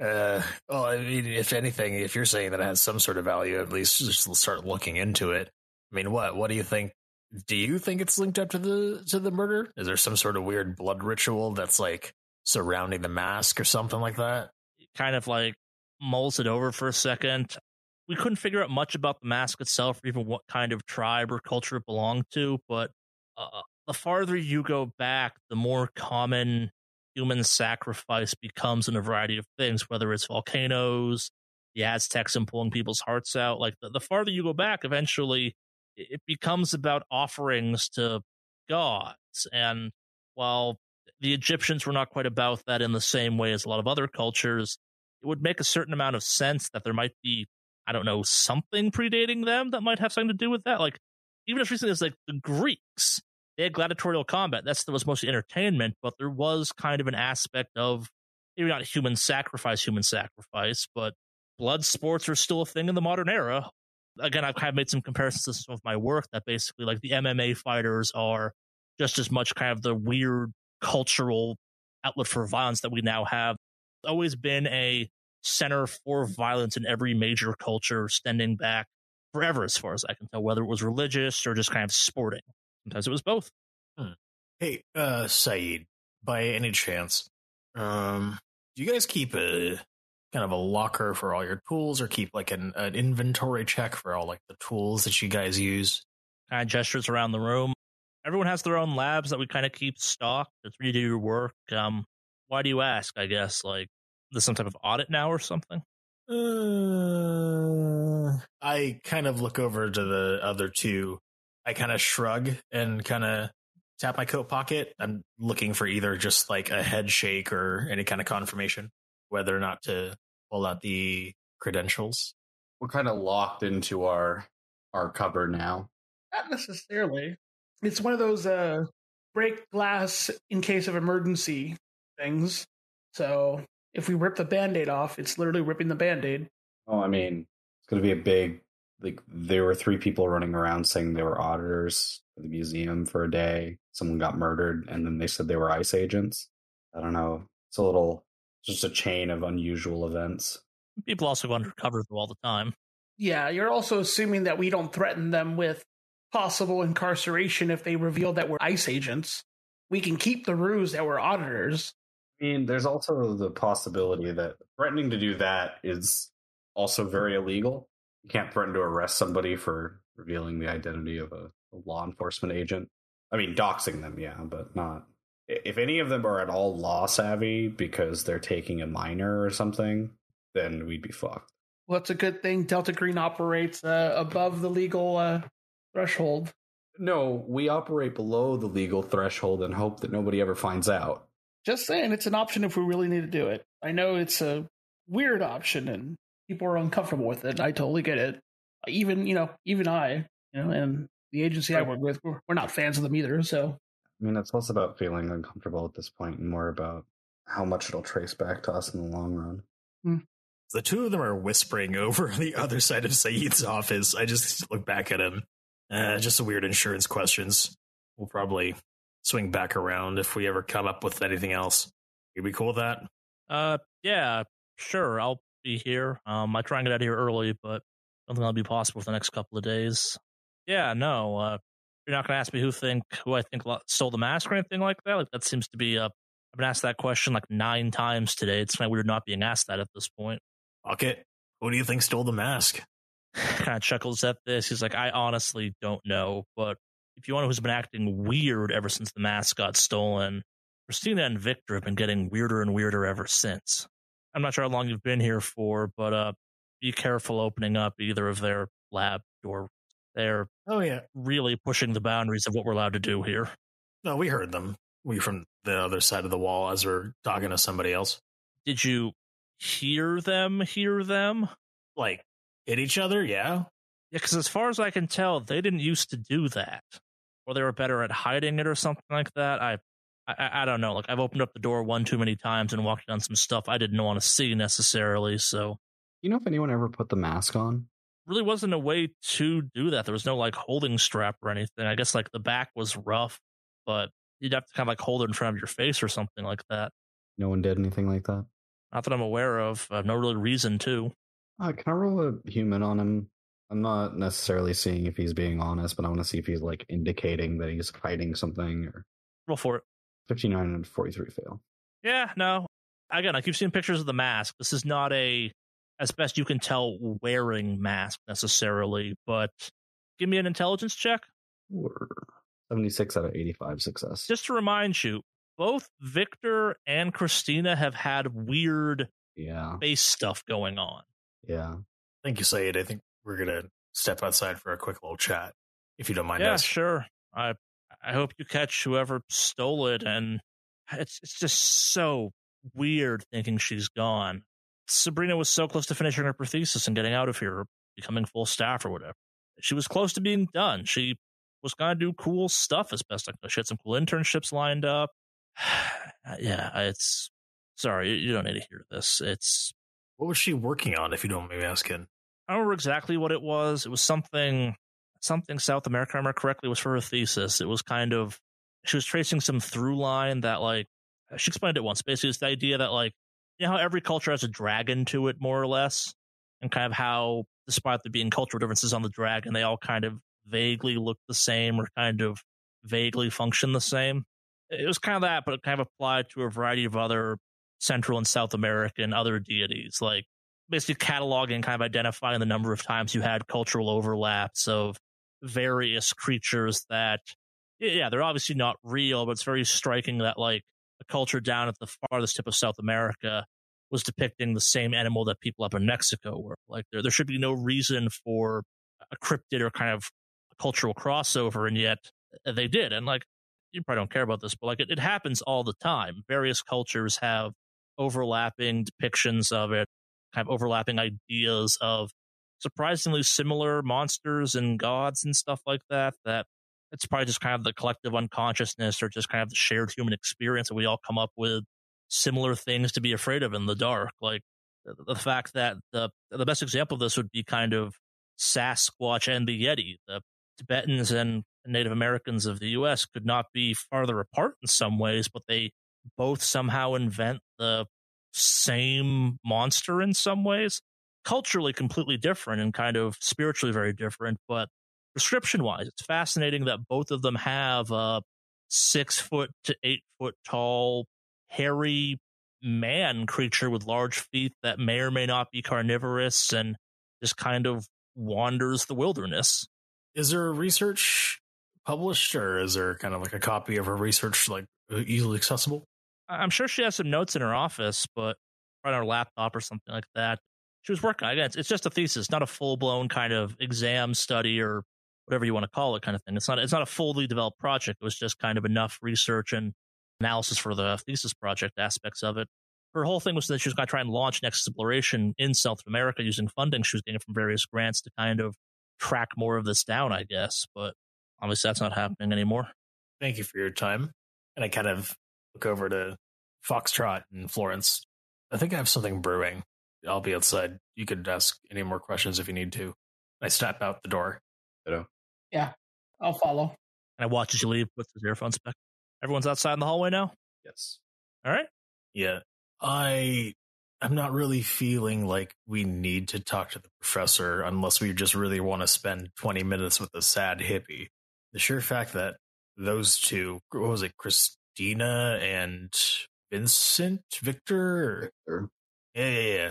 Uh, well, I mean, if anything, if you're saying that it has some sort of value, at least just start looking into it. I mean, what? What do you think? Do you think it's linked up to the to the murder? Is there some sort of weird blood ritual that's like surrounding the mask or something like that? Kind of like mulls it over for a second. We couldn't figure out much about the mask itself, or even what kind of tribe or culture it belonged to. But uh, the farther you go back, the more common human sacrifice becomes in a variety of things, whether it's volcanoes, the Aztecs and pulling people's hearts out. Like the, the farther you go back, eventually it becomes about offerings to gods. And while the Egyptians were not quite about that in the same way as a lot of other cultures, it would make a certain amount of sense that there might be, I don't know, something predating them that might have something to do with that. Like even as recently as like the Greeks, they had gladiatorial combat. That's that was mostly entertainment, but there was kind of an aspect of maybe not human sacrifice, human sacrifice, but blood sports are still a thing in the modern era. Again, I've kind of made some comparisons to some of my work that basically like the MMA fighters are just as much kind of the weird cultural outlet for violence that we now have. It's always been a center for violence in every major culture, standing back forever, as far as I can tell, whether it was religious or just kind of sporting. Sometimes it was both. Hmm. Hey, uh, Saeed, by any chance, um, do you guys keep a kind of a locker for all your tools, or keep like an, an inventory check for all like the tools that you guys use? Kind of gestures around the room. Everyone has their own labs that we kind of keep stocked. That's where you do your work. Um, why do you ask? I guess like there's some type of audit now or something. Uh, I kind of look over to the other two I kind of shrug and kind of tap my coat pocket. I'm looking for either just like a head shake or any kind of confirmation whether or not to pull out the credentials. We're kind of locked into our our cupboard now. Not necessarily. It's one of those uh break glass in case of emergency things. So if we rip the band-aid off, it's literally ripping the band-aid. Oh, I mean, it's going to be a big like there were three people running around saying they were auditors for the museum for a day. Someone got murdered, and then they said they were ICE agents. I don't know. It's a little just a chain of unusual events. People also go undercover all the time. Yeah, you're also assuming that we don't threaten them with possible incarceration if they reveal that we're ICE agents. We can keep the ruse that we're auditors. I mean, there's also the possibility that threatening to do that is also very illegal you can't threaten to arrest somebody for revealing the identity of a, a law enforcement agent. I mean, doxing them, yeah, but not. If any of them are at all law savvy because they're taking a minor or something, then we'd be fucked. Well, it's a good thing Delta Green operates uh, above the legal uh, threshold. No, we operate below the legal threshold and hope that nobody ever finds out. Just saying, it's an option if we really need to do it. I know it's a weird option, and people are uncomfortable with it. I totally get it. Even you know, even I, you know, and the agency I work with, we're, we're not fans of them either. So, I mean, it's less about feeling uncomfortable at this point, and more about how much it'll trace back to us in the long run. Hmm. The two of them are whispering [laughs] over the other side of Saeed's office. I just look back at him. Uh, just some weird insurance questions. We'll probably swing back around if we ever come up with anything else. You'd be cool with that? Uh, yeah, sure. I'll be here. Um, I try and get out of here early, but I don't think that'll be possible for the next couple of days. Yeah, no. Uh, you're not gonna ask me who think who I think stole the mask or anything like that. Like that seems to be uh, I've been asked that question like nine times today. It's kind of weird not being asked that at this point. Fuck it. Who do you think stole the mask? [sighs] kind of chuckles at this. He's like, I honestly don't know, but if you want to who's been acting weird ever since the mask got stolen, Christina and Victor have been getting weirder and weirder ever since. I'm not sure how long you've been here for, but uh, be careful opening up either of their lab door. They're Oh yeah. really pushing the boundaries of what we're allowed to do here. No, we heard them. We from the other side of the wall as we're talking to somebody else. Did you hear them hear them? Like hit each other, yeah. Yeah, because as far as I can tell, they didn't used to do that, or they were better at hiding it or something like that. I, I, I don't know. Like I've opened up the door one too many times and walked on some stuff I didn't want to see necessarily. So You know if anyone ever put the mask on? really wasn't a way to do that. There was no like holding strap or anything. I guess like the back was rough, but you'd have to kind of like hold it in front of your face or something like that. No one did anything like that. Not that I'm aware of. I have no really reason to. Uh, can I roll a human on him? I'm not necessarily seeing if he's being honest, but I want to see if he's like indicating that he's hiding something. Or Roll for it. 59 and 43 fail. Yeah, no. Again, like you've seen pictures of the mask. This is not a, as best you can tell, wearing mask necessarily, but give me an intelligence check. 76 out of 85 success. Just to remind you, both Victor and Christina have had weird yeah, face stuff going on. yeah. Thank you, Saeed. I think we're gonna step outside for a quick little chat, if you don't mind yeah, us. sure. I I hope you catch whoever stole it, and it's it's just so weird thinking she's gone. Sabrina was so close to finishing her thesis and getting out of here, becoming full staff or whatever. She was close to being done. She was gonna do cool stuff as best I could. She had some cool internships lined up. [sighs] yeah, it's sorry, you- you don't need to hear this. It's What was she working on, if you don't mind me asking? I don't remember exactly what it was. It was something something South America, I remember correctly, was for her thesis. It was kind of she was tracing some through line that like she explained it once. Basically, it's the idea that like you know how every culture has a dragon to it, more or less, and kind of how despite there being cultural differences on the dragon, they all kind of vaguely look the same or kind of vaguely function the same. It was kind of that, but it kind of applied to a variety of other Central and South American other deities, like basically cataloging, kind of identifying the number of times you had cultural overlaps of various creatures that, yeah, they're obviously not real, but it's very striking that like a culture down at the farthest tip of South America was depicting the same animal that people up in Mexico were. Like there, there should be no reason for a cryptid or kind of cultural crossover, and yet eh, they did. And like you probably don't care about this, but like it, it happens all the time. Various cultures have overlapping depictions of it, kind of overlapping ideas of surprisingly similar monsters and gods and stuff like that. That it's probably just kind of the collective unconsciousness or just kind of the shared human experience that we all come up with similar things to be afraid of in the dark. Like the, fact that the the best example of this would be kind of Sasquatch and the Yeti. The Tibetans and Native Americans of the U.S. could not be farther apart in some ways, but they both somehow invent the same monster in some ways. Culturally, completely different and kind of spiritually very different, but prescription wise, it's fascinating that both of them have a six foot to eight foot tall, hairy man creature with large feet that may or may not be carnivorous and just kind of wanders the wilderness. Is there research published, or is there kind of like a copy of her research, like easily accessible? I'm sure she has some notes in her office, but on her laptop or something like that. She was working again. It's, it's just a thesis, not a full blown kind of exam study or whatever you want to call it, kind of thing. It's not. It's not a fully developed project. It was just kind of enough research and analysis for the thesis project aspects of it. Her whole thing was that she was going to try and launch an exploration in South America using funding she was getting from various grants to kind of track more of this down, I guess. But obviously, that's not happening anymore. Thank you for your time. And I kind of look over to Foxtrot and Florence. I think I have something brewing. I'll be outside. You could ask any more questions if you need to. I step out the door. Yeah, I'll follow. And I watch as you leave with his earphones back. Everyone's outside in the hallway now? Yes. All right. Yeah. I I'm not really feeling like we need to talk to the professor unless we just really want to spend 20 minutes with a sad hippie. The sheer fact that those two, what was it, Christina and Vincent, Victor? Victor. Yeah, yeah, yeah.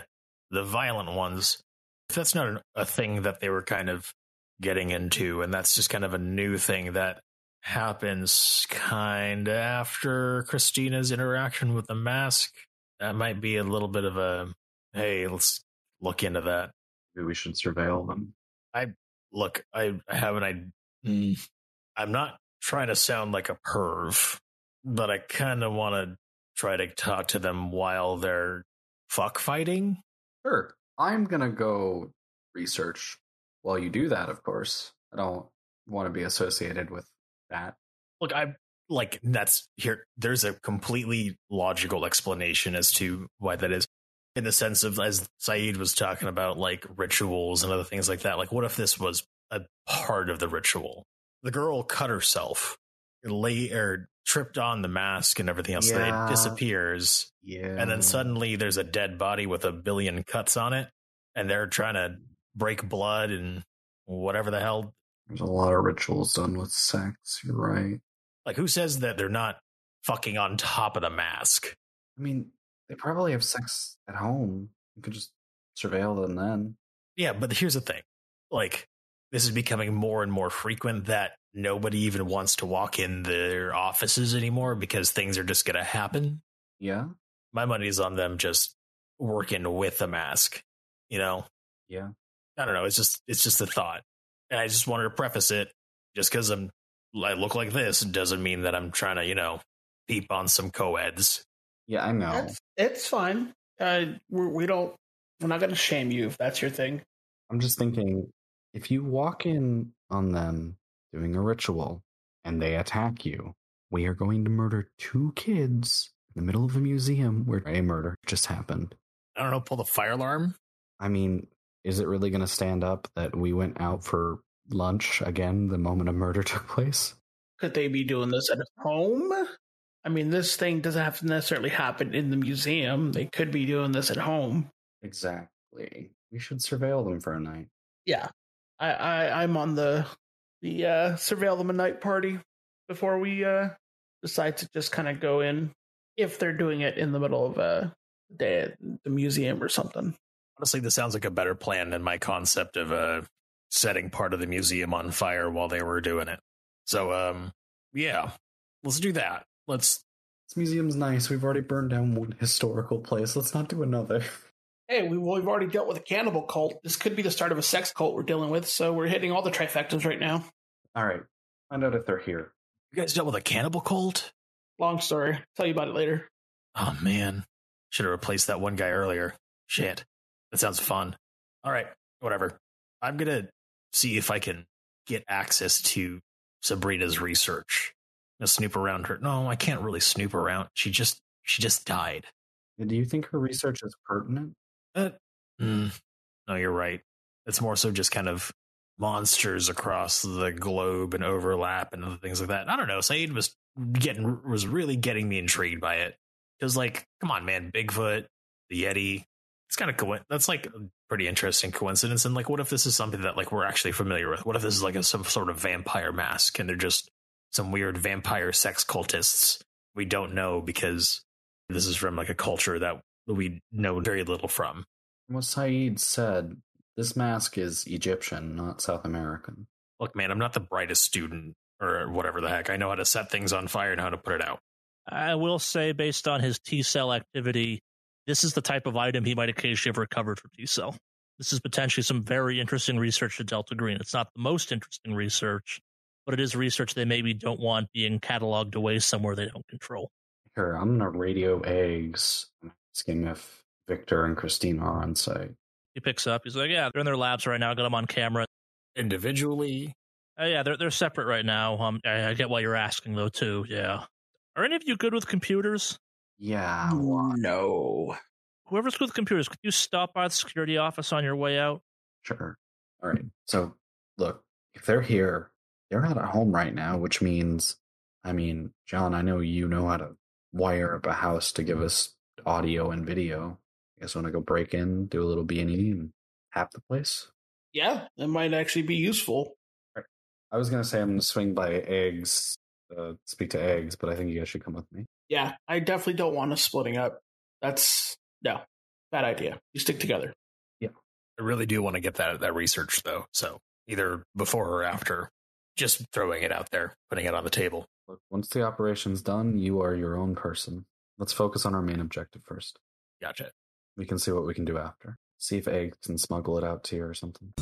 The violent ones. If that's not a thing that they were kind of getting into, and that's just kind of a new thing that happens kind of after Christina's interaction with the mask, that might be a little bit of a hey, let's look into that. Maybe we should surveil them. I look, I haven't I mm, I'm not trying to sound like a perv, but I kind of want to try to talk to them while they're fuck fighting. Sure. I'm gonna go research while you do that, of course. I don't want to be associated with that. Look, I like that's here. There's a completely logical explanation as to why that is, in the sense of as Saeed was talking about, like rituals and other things like that. Like, what if this was a part of the ritual? The girl cut herself, lay or tripped on the mask and everything else. Yeah. It disappears, Yeah. and then suddenly there's a dead body with a billion cuts on it, and they're trying to break blood and whatever the hell there's a lot of rituals done with sex. You're right. Like, who says that they're not fucking on top of the mask? I mean, they probably have sex at home. You could just surveil them then. Yeah, but here's the thing. Like, this is becoming more and more frequent that nobody even wants to walk in their offices anymore because things are just going to happen. Yeah. My money's on them just working with the mask, you know? Yeah. I don't know. It's just, it's just a thought. And I just wanted to preface it just because I'm, I look like this doesn't mean that I'm trying to, you know, peep on some co-eds. Yeah, I know. That's, it's fine. Uh, we're, we don't. We're not going to shame you if that's your thing. I'm just thinking if you walk in on them doing a ritual and they attack you, we are going to murder two kids in the middle of a museum where a murder just happened. I don't know, pull the fire alarm. I mean, is it really going to stand up that we went out for lunch again the moment a murder [laughs] took place? Could they be doing this at home? I mean, this thing doesn't have to necessarily happen in the museum. They could be doing this at home. Exactly. We should surveil them for a night. Yeah, I, I I'm on the the uh, surveil them a night party before we uh, decide to just kind of go in if they're doing it in the middle of a day at the museum or something. Honestly, this sounds like a better plan than my concept of uh, setting part of the museum on fire while they were doing it. So, um, yeah, let's do that. Let's. This museum's nice. We've already burned down one historical place. Let's not do another. Hey, we, we've already dealt with a cannibal cult. This could be the start of a sex cult we're dealing with, so we're hitting all the trifectas right now. All right. Find out if they're here. You guys dealt with a cannibal cult? Long story. Tell you about it later. Oh man, should have replaced that one guy earlier. Shit, that sounds fun. All right, whatever. I'm gonna see if I can get access to Sabrina's research. I'm gonna snoop around her. No, I can't really snoop around. She just she just died. Do you think her research is pertinent? Uh, mm, no, you're right. It's more so just kind of monsters across the globe and overlap and things like that. I don't know. Saeed was getting was really getting me intrigued by it because, like, come on, man, Bigfoot, the Yeti. It's kind of co- that's like a pretty interesting coincidence. And like, what if this is something that like we're actually familiar with? What if this is like a, some sort of vampire mask and they're just some weird vampire sex cultists we don't know because this is from like a culture that we know very little from. What Saeed said, this mask is Egyptian, not South American. Look, man, I'm not the brightest student or whatever the heck. I know how to set things on fire and how to put it out. I will say, based on his T cell activity, this is the type of item he might occasionally have recovered from T cell. This is potentially some very interesting research to Delta Green. It's not the most interesting research, but it is research they maybe don't want being cataloged away somewhere they don't control. Here, I'm gonna radio eggs and asking if Victor and Christina are on site. He picks up. He's like, "Yeah, they're in their labs right now. Got them on camera. Individually, Uh, yeah, they're they're separate right now. Um, I, I get why you're asking though too. Yeah. Are any of you good with computers? Yeah, No. whoever's good with computers, could you stop by the security office on your way out? Sure. All right. So, look, if they're here, they're not at home right now, which means, I mean, John, I know you know how to wire up a house to give us audio and video. You guys want to go break in, do a little B and E, and have the place? Yeah, that might actually be useful. I was gonna say I'm gonna swing by eggs, uh, speak to eggs, but I think you guys should come with me. Yeah, I definitely don't want us splitting up. That's no bad idea. You stick together. Yeah, I really do want to get that that research though. So either before or after, just throwing it out there, putting it on the table. Look, once the operation's done, you are your own person. Let's focus on our main objective first. Gotcha. We can see what we can do after. See if eggs can smuggle it out to you or something.